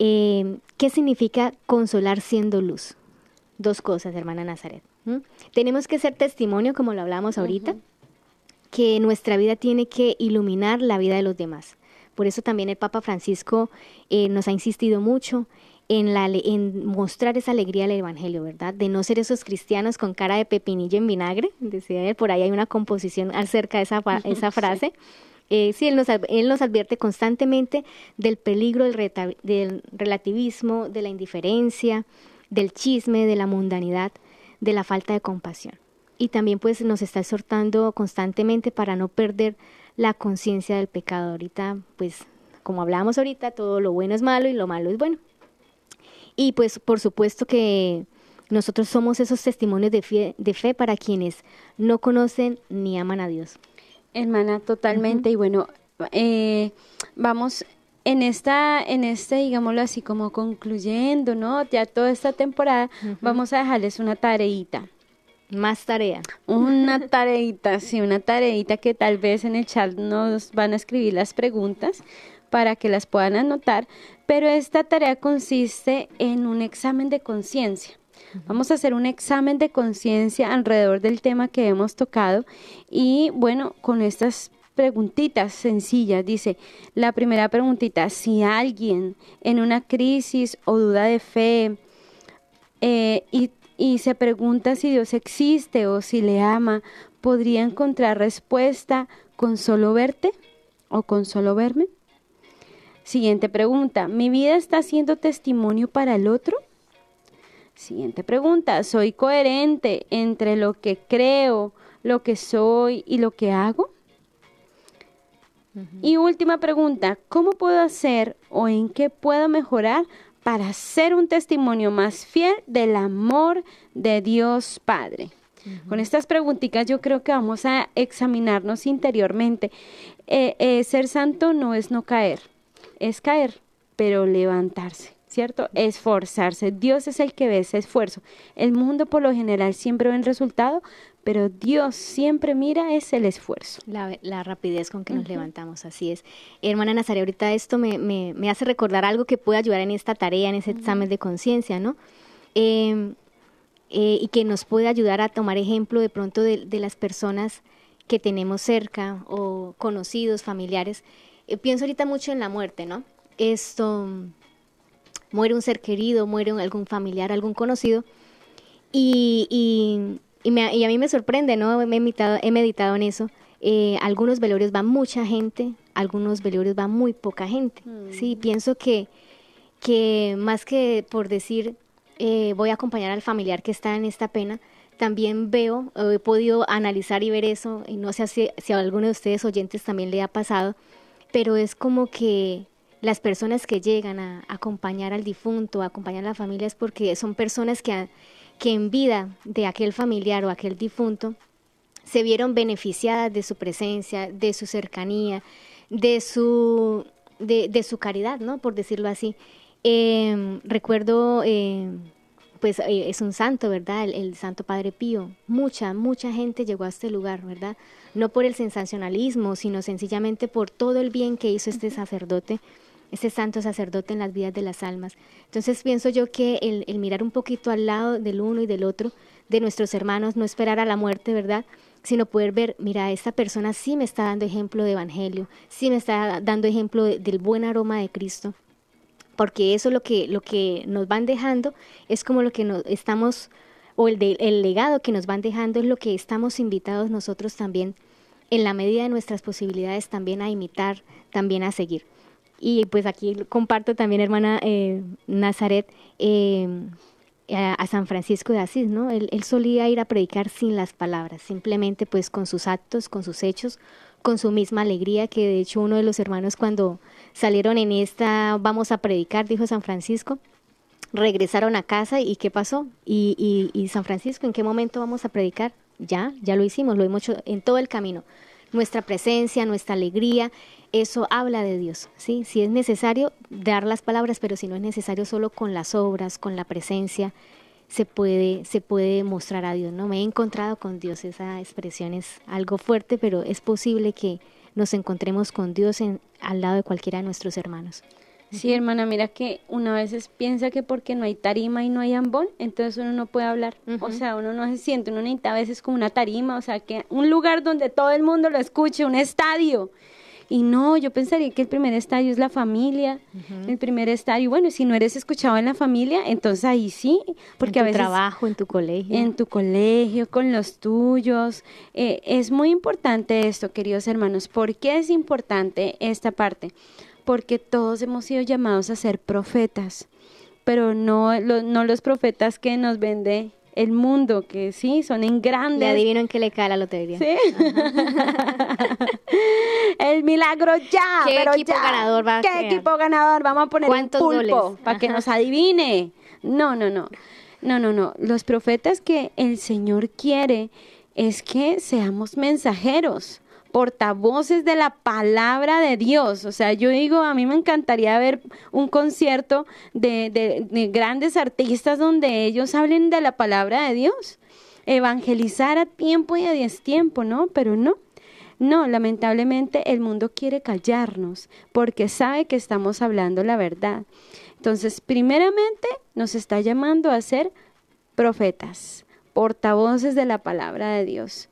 Eh, ¿Qué significa consolar siendo luz? Dos cosas, hermana Nazaret. Tenemos que ser testimonio, como lo hablamos ahorita, que nuestra vida tiene que iluminar la vida de los demás. Por eso también el Papa Francisco eh, nos ha insistido mucho en, la, en mostrar esa alegría del Evangelio, ¿verdad? De no ser esos cristianos con cara de pepinillo en vinagre, decía él, por ahí hay una composición acerca de esa, esa frase. Eh, sí. él, nos, él nos advierte constantemente del peligro del, del relativismo, de la indiferencia, del chisme, de la mundanidad, de la falta de compasión. Y también pues nos está exhortando constantemente para no perder la conciencia del pecado. Ahorita pues como hablábamos ahorita, todo lo bueno es malo y lo malo es bueno. Y pues por supuesto que nosotros somos esos testimonios de fe, de fe para quienes no conocen ni aman a Dios. Hermana, totalmente. Y bueno, eh, vamos en esta, en este, digámoslo así, como concluyendo, ¿no? Ya toda esta temporada, vamos a dejarles una tareita. Más tarea. Una tareita, sí, una tareita que tal vez en el chat nos van a escribir las preguntas para que las puedan anotar, pero esta tarea consiste en un examen de conciencia. Vamos a hacer un examen de conciencia alrededor del tema que hemos tocado y bueno, con estas preguntitas sencillas. Dice, la primera preguntita, si alguien en una crisis o duda de fe eh, y, y se pregunta si Dios existe o si le ama, ¿podría encontrar respuesta con solo verte o con solo verme? Siguiente pregunta, ¿mi vida está siendo testimonio para el otro? Siguiente pregunta, ¿soy coherente entre lo que creo, lo que soy y lo que hago? Y última pregunta, ¿cómo puedo hacer o en qué puedo mejorar para ser un testimonio más fiel del amor de Dios Padre? Con estas preguntitas yo creo que vamos a examinarnos interiormente. Eh, eh, ser santo no es no caer, es caer, pero levantarse. ¿Cierto? Esforzarse. Dios es el que ve ese esfuerzo. El mundo por lo general siempre ve el resultado, pero Dios siempre mira es el esfuerzo. La, rapidez con que nos levantamos, así es. Hermana Nazaret, ahorita esto me, me, hace recordar algo que puede ayudar en esta tarea, en ese examen de conciencia, ¿no? Em, eh, y que nos puede ayudar a tomar ejemplo de pronto de, las personas que tenemos cerca o conocidos, familiares. Eh, pienso ahorita mucho en la muerte, ¿no? Esto, muere un ser querido, muere algún familiar, algún conocido, y, y y, me, y a mí me sorprende, ¿no? Me he, meditado, he meditado en eso. Eh, algunos velorios va mucha gente, algunos velorios va muy poca gente. Sí, mm. pienso que, que más que por decir eh, voy a acompañar al familiar que está en esta pena, también veo, he podido analizar y ver eso, y no sé si, si a alguno de ustedes oyentes también le ha pasado, pero es como que las personas que llegan a, acompañar al difunto, a acompañar a la familia, es porque son personas que, que en vida de aquel familiar o aquel difunto se vieron beneficiadas de su presencia, de su cercanía, de su, de, su caridad, ¿no? Por decirlo así. Em, recuerdo, em, pues eh, es un santo, ¿verdad? El, el, Santo Padre Pío. Mucha, mucha gente llegó a este lugar, ¿verdad? No por el sensacionalismo, sino sencillamente por todo el bien que hizo este sacerdote ese santo sacerdote en las vidas de las almas. Entonces pienso yo que el, mirar un poquito al lado del uno y del otro, de nuestros hermanos, no esperar a la muerte, ¿verdad? Sino poder ver, mira, esta persona sí me está dando ejemplo de evangelio, sí me está dando ejemplo del buen aroma de Cristo, porque eso lo que, lo que nos van dejando es como lo que nos estamos, o el, el legado que nos van dejando es lo que estamos invitados nosotros también, en la medida de nuestras posibilidades, también a imitar, también a seguir. Y pues aquí comparto también, hermana eh, Nazaret, eh, a, San Francisco de Asís, ¿no? Él, solía ir a predicar sin las palabras, simplemente pues con sus actos, con sus hechos, con su misma alegría, que de hecho uno de los hermanos cuando salieron en esta vamos a predicar, dijo San Francisco, regresaron a casa y ¿qué pasó? Y, y, y San Francisco, ¿en qué momento vamos a predicar? Ya, ya lo hicimos, lo hemos hecho en todo el camino. Nuestra presencia, nuestra alegría, eso habla de Dios, ¿sí? Si es necesario dar las palabras, pero si no es necesario solo con las obras, con la presencia, se puede, se puede mostrar a Dios, ¿no? Me he encontrado con Dios, esa expresión es algo fuerte, pero es posible que nos encontremos con Dios en, al lado de cualquiera de nuestros hermanos. Sí, hermana, mira que una veces piensa que porque no hay tarima y no hay ambón, entonces uno no puede hablar. O sea, uno no se siente, uno necesita a veces como una tarima, o sea, que un lugar donde todo el mundo lo escuche, un estadio. Y no, yo pensaría que el primer estadio es la familia, el primer estadio, bueno, si no eres escuchado en la familia, entonces ahí sí, porque en tu a veces... trabajo, en tu colegio. En tu colegio, con los tuyos. Eh, es muy importante esto, queridos hermanos. ¿Por qué es importante esta parte? Porque todos hemos sido llamados a ser profetas, pero no, no los profetas que nos vende el mundo, que sí, son en grandes. Le adivino en qué le cae la lotería. Sí. el milagro ya. ¿Qué equipo ganador va a ¿Qué equipo ganador? Vamos a poner un pulpo para que nos adivine. No, no, no. No, no, no. Los profetas que el Señor quiere es que seamos mensajeros portavoces de la palabra de Dios. O sea, yo digo, a mí me encantaría ver un concierto de, de, grandes artistas donde ellos hablen de la palabra de Dios. Evangelizar a tiempo y a tiempo, ¿no? Pero no. No, lamentablemente el mundo quiere callarnos porque sabe que estamos hablando la verdad. Entonces, primeramente nos está llamando a ser profetas, portavoces de la palabra de Dios.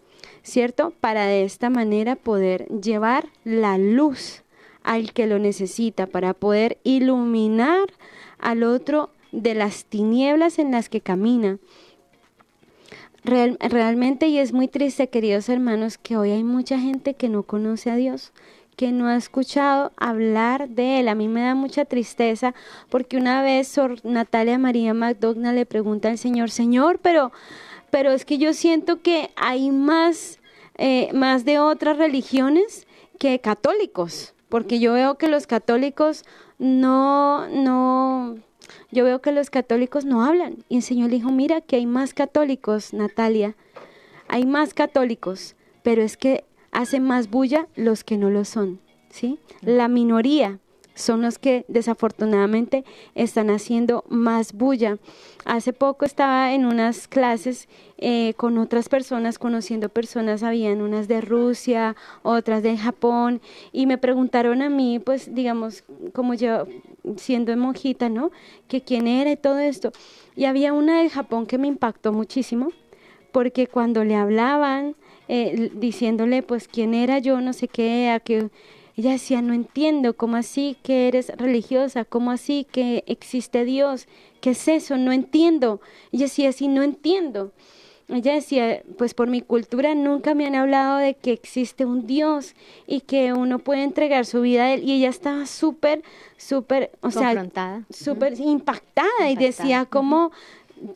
¿Cierto? Para de esta manera poder llevar la luz al que lo necesita, para poder iluminar al otro de las tinieblas en las que camina. realmente, y es muy triste, queridos hermanos, que hoy hay mucha gente que no conoce a Dios, que no ha escuchado hablar de Él. A mí me da mucha tristeza porque una vez Natalia María McDonald le pregunta al Señor, Señor, pero, pero es que yo siento que hay más eh, más de otras religiones que católicos, porque yo veo que los católicos no, no, yo veo que los católicos no hablan. Y el Señor dijo, mira que hay más católicos, Natalia, hay más católicos, pero es que hacen más bulla los que no lo son, ¿sí? La minoría son los que desafortunadamente están haciendo más bulla. Hace poco estaba en unas clases eh, con otras personas, conociendo personas, habían unas de Rusia, otras de Japón, y me preguntaron a mí, pues digamos, como yo siendo monjita, ¿no? Que quién era y todo esto. Y había una de Japón que me impactó muchísimo, porque cuando le hablaban, eh, diciéndole pues quién era yo, no sé qué, a qué ella decía, no entiendo, ¿cómo así que eres religiosa? ¿Cómo así que existe Dios? ¿Qué es eso? No entiendo. Ella decía, sí, no entiendo. Ella decía, pues por mi cultura nunca me han hablado de que existe un Dios y que uno puede entregar su vida a Él. Y ella estaba súper, súper, o sea, súper impactada, y decía, ¿cómo,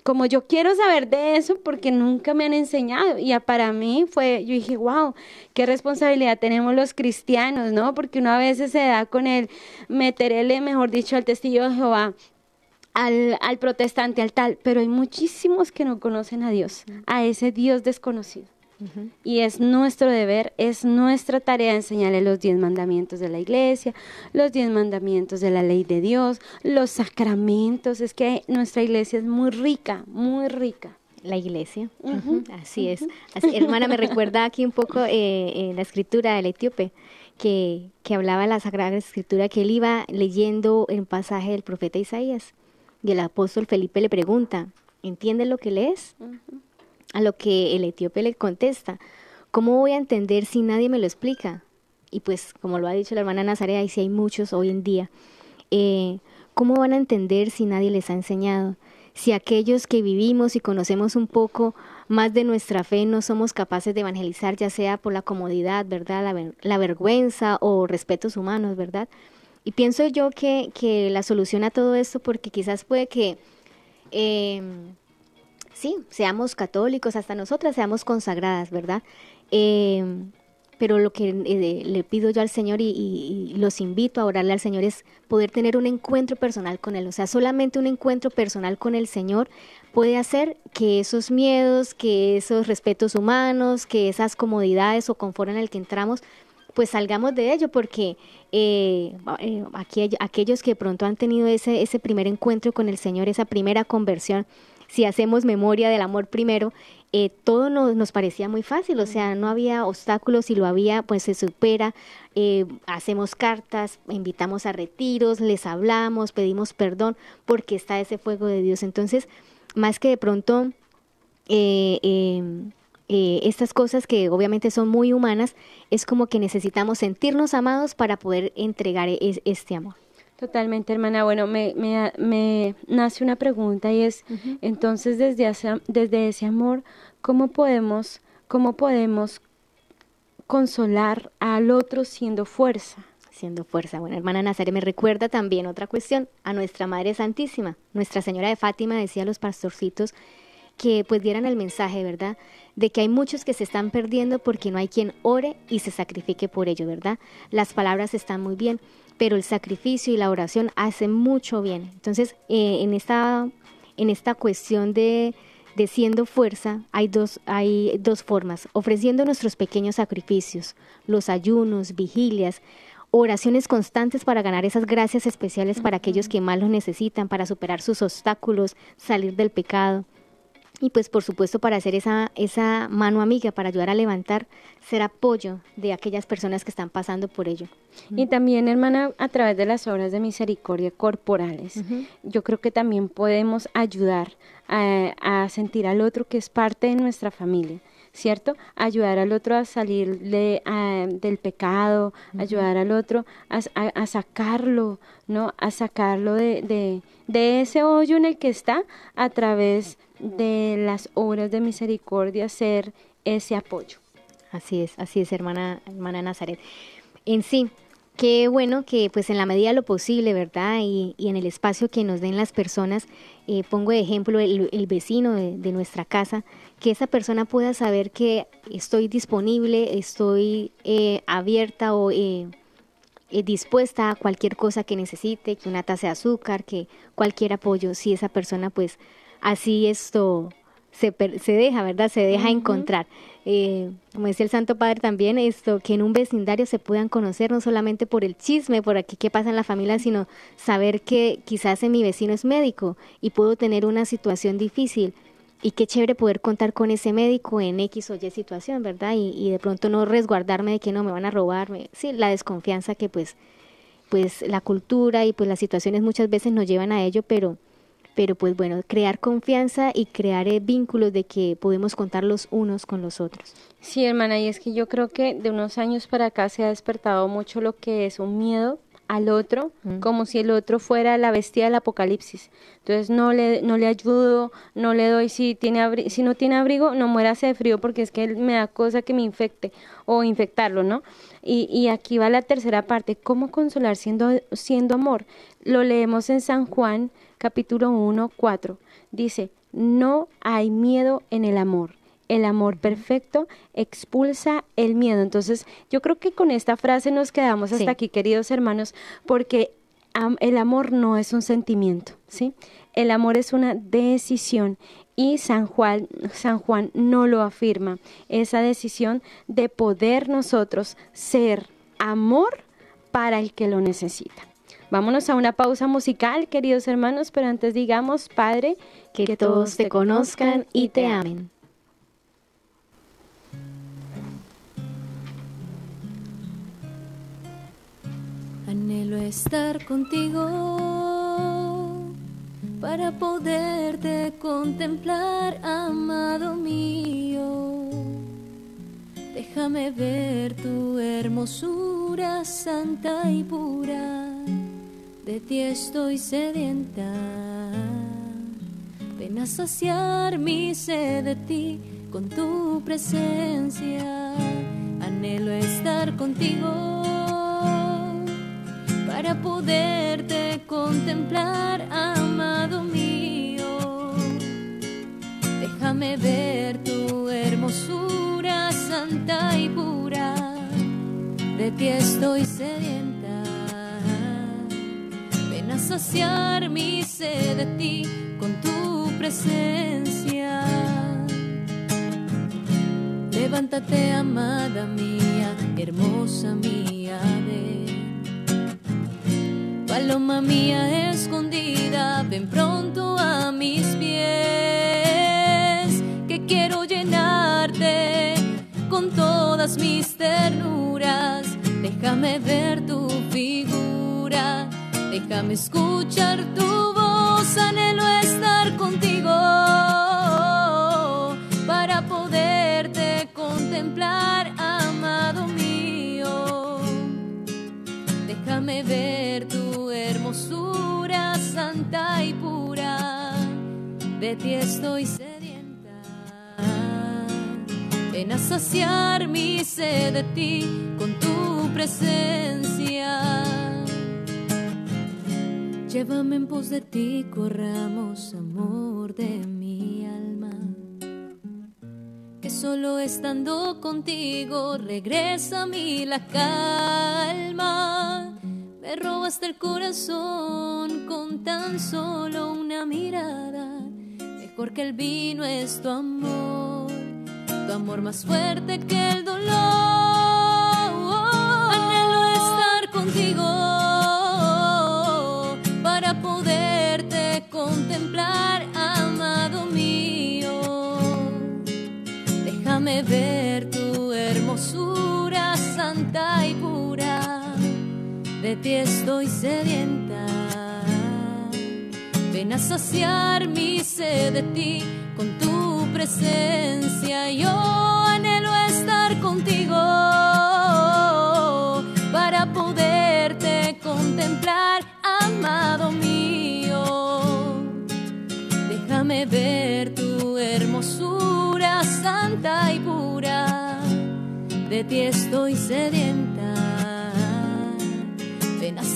como yo quiero saber de eso porque nunca me han enseñado. Y para mí fue, yo dije, wow, qué responsabilidad tenemos los cristianos, ¿no? Porque uno a veces se da con el meterle, mejor dicho, al testigo de Jehová. Al, al protestante, al tal, pero hay muchísimos que no conocen a Dios, a ese Dios desconocido. Y es nuestro deber, es nuestra tarea enseñarle los diez mandamientos de la iglesia, los diez mandamientos de la ley de Dios, los sacramentos. Es que nuestra iglesia es muy rica, muy rica. La iglesia, así es. hermana, me recuerda aquí un poco eh, la escritura del etíope, que, que hablaba la Sagrada Escritura, que él iba leyendo el pasaje del profeta Isaías. Y el apóstol Felipe le pregunta, ¿entiendes lo que lees? A lo que el etíope le contesta, ¿cómo voy a entender si nadie me lo explica? Y pues, como lo ha dicho la hermana Nazarea, y si hay muchos hoy en día, eh, ¿cómo van a entender si nadie les ha enseñado? Si aquellos que vivimos y conocemos un poco más de nuestra fe no somos capaces de evangelizar, ya sea por la comodidad, ¿verdad? La, vergüenza o respetos humanos, ¿verdad? Y pienso yo que, que, la solución a todo esto, porque quizás puede que eh, sí, seamos católicos, hasta nosotras seamos consagradas, ¿verdad? Em, pero lo que eh, le pido yo al Señor y, los invito a orarle al Señor es poder tener un encuentro personal con Él. O sea, solamente un encuentro personal con el Señor puede hacer que esos miedos, que esos respetos humanos, que esas comodidades o confort en el que entramos, pues salgamos de ello, porque eh, eh, aquí, aquellos que pronto han tenido ese, ese primer encuentro con el Señor, esa primera conversión, si hacemos memoria del amor primero, eh, todo nos, parecía muy fácil, o sea, no había obstáculos, si lo había, pues se supera, eh, hacemos cartas, invitamos a retiros, les hablamos, pedimos perdón, porque está ese fuego de Dios. Entonces, más que de pronto eh, em, estas cosas que obviamente son muy humanas, es como que necesitamos sentirnos amados para poder entregar este amor. Totalmente, hermana. Bueno, me, me, me nace una pregunta y es, entonces, desde, desde ese amor, ¿cómo podemos, cómo podemos consolar al otro siendo fuerza? Siendo fuerza. Bueno, hermana Nazaret, me recuerda también otra cuestión, a nuestra Madre Santísima. Nuestra Señora de Fátima decía a los pastorcitos que pues dieran el mensaje, ¿verdad? De que hay muchos que se están perdiendo porque no hay quien ore y se sacrifique por ello, ¿verdad? Las palabras están muy bien, pero el sacrificio y la oración hacen mucho bien. Entonces, eh, en, esta, en esta cuestión de, de siendo fuerza, hay dos, hay dos formas, ofreciendo nuestros pequeños sacrificios, los ayunos, vigilias, oraciones constantes para ganar esas gracias especiales para aquellos que más lo necesitan, para superar sus obstáculos, salir del pecado. Y pues por supuesto para hacer esa, esa mano amiga, para ayudar a levantar, ser apoyo de aquellas personas que están pasando por ello. Y también, hermana, a través de las obras de misericordia corporales, yo creo que también podemos ayudar a, sentir al otro que es parte de nuestra familia. ¿cierto? Ayudar al otro a salir de, del pecado, ayudar al otro a, sacarlo, ¿no? A sacarlo de, de, de, ese hoyo en el que está a través de las obras de misericordia, ser ese apoyo. Así es, así es, hermana, hermana Nazaret. En sí, qué bueno que pues en la medida de lo posible, ¿verdad? Y, en el espacio que nos den las personas, eh, pongo de ejemplo el, vecino de, nuestra casa, que esa persona pueda saber que estoy disponible, estoy eh, abierta o eh, dispuesta a cualquier cosa que necesite, que una taza de azúcar, que cualquier apoyo, si esa persona pues así esto se, se deja, ¿verdad? Se deja encontrar. Eh, como decía el Santo Padre también, esto, que en un vecindario se puedan conocer no solamente por el chisme, por aquí qué pasa en la familia, sino saber que quizás en mi vecino es médico y puedo tener una situación difícil. Y qué chévere poder contar con ese médico en X o Y situación, ¿verdad? Y, y de pronto no resguardarme de que no me van a robar, sí, la desconfianza que pues, pues la cultura y pues las situaciones muchas veces nos llevan a ello, pero, pero pues bueno, crear confianza y crear eh, vínculos de que podemos contar los unos con los otros. Sí, hermana, y es que yo creo que de unos años para acá se ha despertado mucho lo que es un miedo al otro, mm. como si el otro fuera la bestia del apocalipsis. Entonces no le, no le ayudo, no le doy, si, tiene si no tiene abrigo, no muérase de frío porque es que él me da cosa que me infecte o infectarlo, ¿no? Y, y aquí va la tercera parte, ¿cómo consolar siendo, siendo amor? Lo leemos en San Juan capítulo 1, 4. Dice, no hay miedo en el amor. El amor perfecto expulsa el miedo. Entonces, yo creo que con esta frase nos quedamos hasta aquí, queridos hermanos, porque el amor no es un sentimiento, ¿sí? El amor es una decisión y San Juan, San Juan no lo afirma. Esa decisión de poder nosotros ser amor para el que lo necesita. Vámonos a una pausa musical, queridos hermanos, pero antes digamos, Padre, que, todos te conozcan y te amen. Anhelo estar contigo para poderte contemplar, amado mío. Déjame ver tu hermosura santa y pura de ti estoy sedienta. Ven a saciar mi sed de ti con tu presencia. Anhelo estar contigo para poderte contemplar, amado mío. Déjame ver tu hermosura santa y pura. De ti estoy sedienta saciar mi sed de ti con tu presencia. Levántate, amada mía, hermosa mía, ven. Paloma mía escondida, ven pronto a mis pies, que quiero llenarte con todas mis ternuras. Déjame ver tu figura Déjame escuchar tu voz, anhelo estar contigo para poderte contemplar, amado mío. Déjame ver y pura, de ti estoy sedienta. Ven a saciar mi sed de ti con tu presencia Llévame en pos de ti, corramos amor de mi alma. Que solo estando contigo regresa a mí la calma. Me robaste el corazón con tan solo una mirada. Mejor que el vino es tu amor, tu amor más fuerte que el dolor. Anhelo estar contigo contemplar, amado mío. Déjame ver tu hermosura santa y pura. De ti estoy sedienta. Ven a saciar mi sed de ti con tu presencia. Yo anhelo estar contigo para poderte contemplar, amado mío Déjame ver tu hermosura santa y pura. De ti estoy sedienta.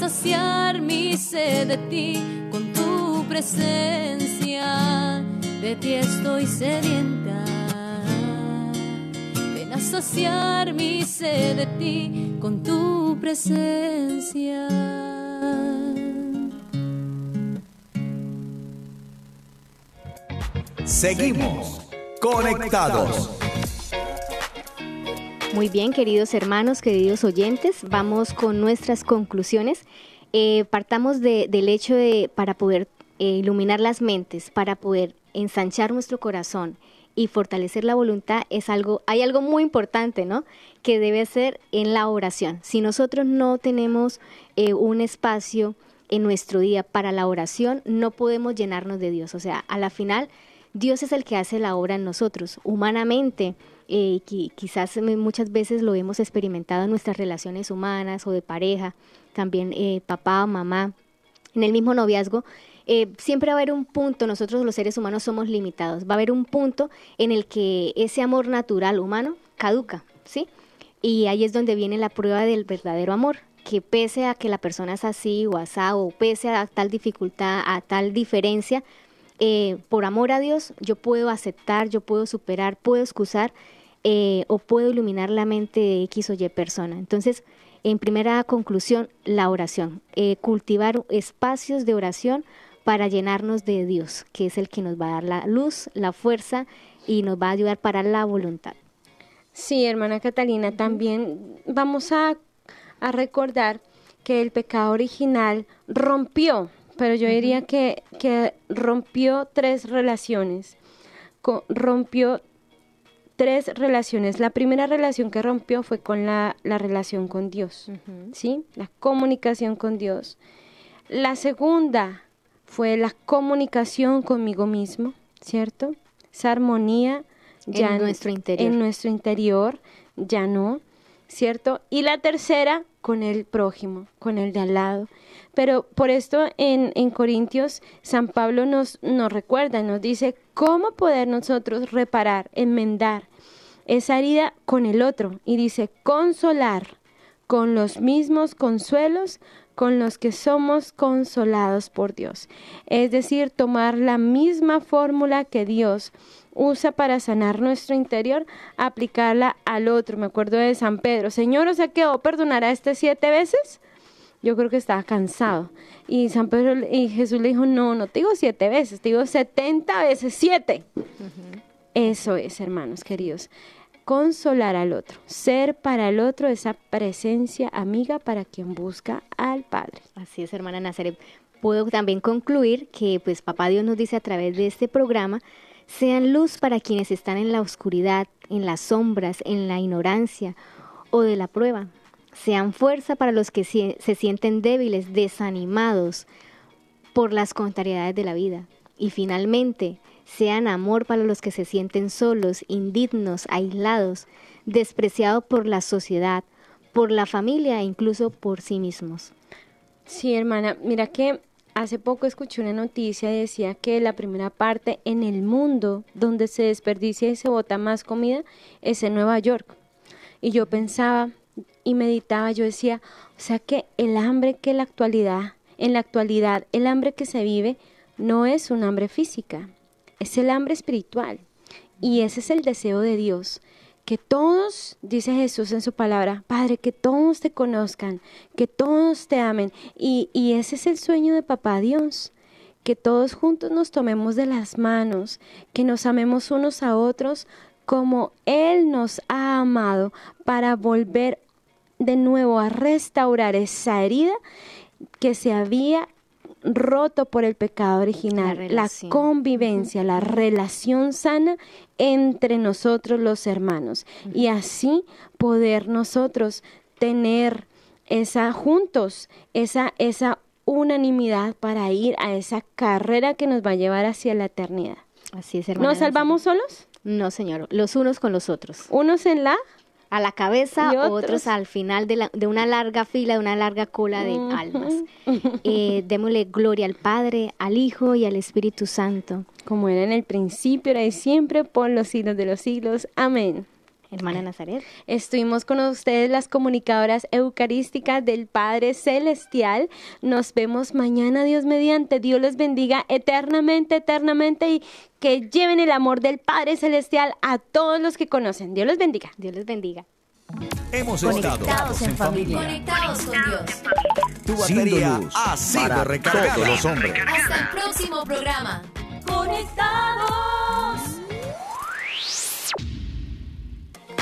Saciar mi sed de ti con tu presencia. De ti estoy sedienta. Ven a saciar mi sed de ti con tu presencia. Seguimos Conectados. Muy bien, queridos hermanos, queridos oyentes, vamos con nuestras conclusiones. Eh, partamos de- del hecho de para poder eh, iluminar las mentes, para poder ensanchar nuestro corazón y fortalecer la voluntad es algo, hay algo muy importante, ¿no? Que debe ser en la oración. Si nosotros no tenemos eh, un espacio en nuestro día para la oración, no podemos llenarnos de Dios. O sea, a la final, Dios es el que hace la obra en nosotros. Humanamente, eh, qui- quizás eh, muchas veces lo hemos experimentado en nuestras relaciones humanas o de pareja, también eh, papá, mamá, en el mismo noviazgo, eh, siempre va a haber un punto, nosotros los seres humanos somos limitados, va a haber un punto en el que ese amor natural humano caduca, ¿sí? Y ahí es donde viene la prueba del verdadero amor, que pese a que la persona es así o asá, o pese a tal dificultad, a tal diferencia, por amor a Dios, yo puedo aceptar, yo puedo superar, puedo excusar eh, o puedo iluminar la mente de X o Y persona. Entonces, en primera conclusión, la oración. Eh, cultivar espacios de oración para llenarnos de Dios, que es el que nos va a dar la luz, la fuerza y nos va a ayudar para la voluntad. Sí, hermana Catalina, también vamos a, a recordar que el pecado original rompió, pero yo diría que, que rompió tres relaciones. Co- rompió tres relaciones. La primera relación que rompió fue con la, la relación con Dios, ¿sí? La comunicación con Dios. La segunda fue la comunicación conmigo mismo, ¿cierto? Esa armonía En nuestro interior. En nuestro interior, ya no, ¿cierto? Y la tercera, con el prójimo, con el de al lado. Pero por esto en, en Corintios, San Pablo nos, nos recuerda, nos dice cómo poder nosotros reparar, enmendar esa herida con el otro. Y dice, consolar con los mismos consuelos con los que somos consolados por Dios. Es decir, tomar la misma fórmula que Dios usa para sanar nuestro interior, aplicarla al otro. Me acuerdo de San Pedro, Señor, o sea que ¿o perdonar a este siete veces? Yo creo que estaba cansado. Y San Pedro y Jesús le dijo, no, no te digo siete veces, te digo setenta veces siete. Eso es, hermanos queridos. Consolar al otro, ser para el otro esa presencia amiga para quien busca al Padre. Así es, hermana Nazaret. Puedo también concluir que pues Papá Dios nos dice a través de este programa, sean luz para quienes están en la oscuridad, en las sombras, en la ignorancia o de la prueba. Sean fuerza para los que se sienten débiles, desanimados por las contrariedades de la vida. Y finalmente, sean amor para los que se sienten solos, indignos, aislados, despreciados por la sociedad, por la familia e incluso por sí mismos. Sí, hermana, mira que hace poco escuché una noticia y decía que la primera parte en el mundo donde se desperdicia y se bota más comida es en Nueva York. Y yo pensaba y meditaba, yo decía, o sea que el hambre que la actualidad, en la actualidad, el hambre que se vive no es un hambre física, es el hambre espiritual. Y ese es el deseo de Dios, que todos, dice Jesús en su palabra, Padre, que todos te conozcan, que todos te amen. Y, y ese es el sueño de Papá Dios, que todos juntos nos tomemos de las manos, que nos amemos unos a otros como Él nos ha amado para volver de nuevo a restaurar esa herida que se había roto por el pecado original, La convivencia, la relación sana entre nosotros los hermanos y así poder nosotros tener esa juntos, esa esa unanimidad para ir a esa carrera que nos va a llevar hacia la eternidad. Así es, hermana. ¿Nos salvamos solos? No, señor. Los unos con los otros. Unos en la A la cabeza, otros, otros. al final de, la- de una larga fila, de una larga cola de almas. Eh, démosle gloria al Padre, al Hijo y al Espíritu Santo. como era en el principio, era y siempre, por los siglos de los siglos. Amén. Hermana Nazaret. Estuvimos con ustedes las comunicadoras eucarísticas del Padre Celestial. Nos vemos mañana, Dios mediante. Dios les bendiga eternamente, eternamente y que lleven el amor del Padre Celestial a todos los que conocen. Dios les bendiga. Dios les bendiga. Hemos estado Conectados en familia. Conectados con Dios. Tu batería luz ha sido para recargada. todos los hombres. Hasta el próximo programa. Conectados.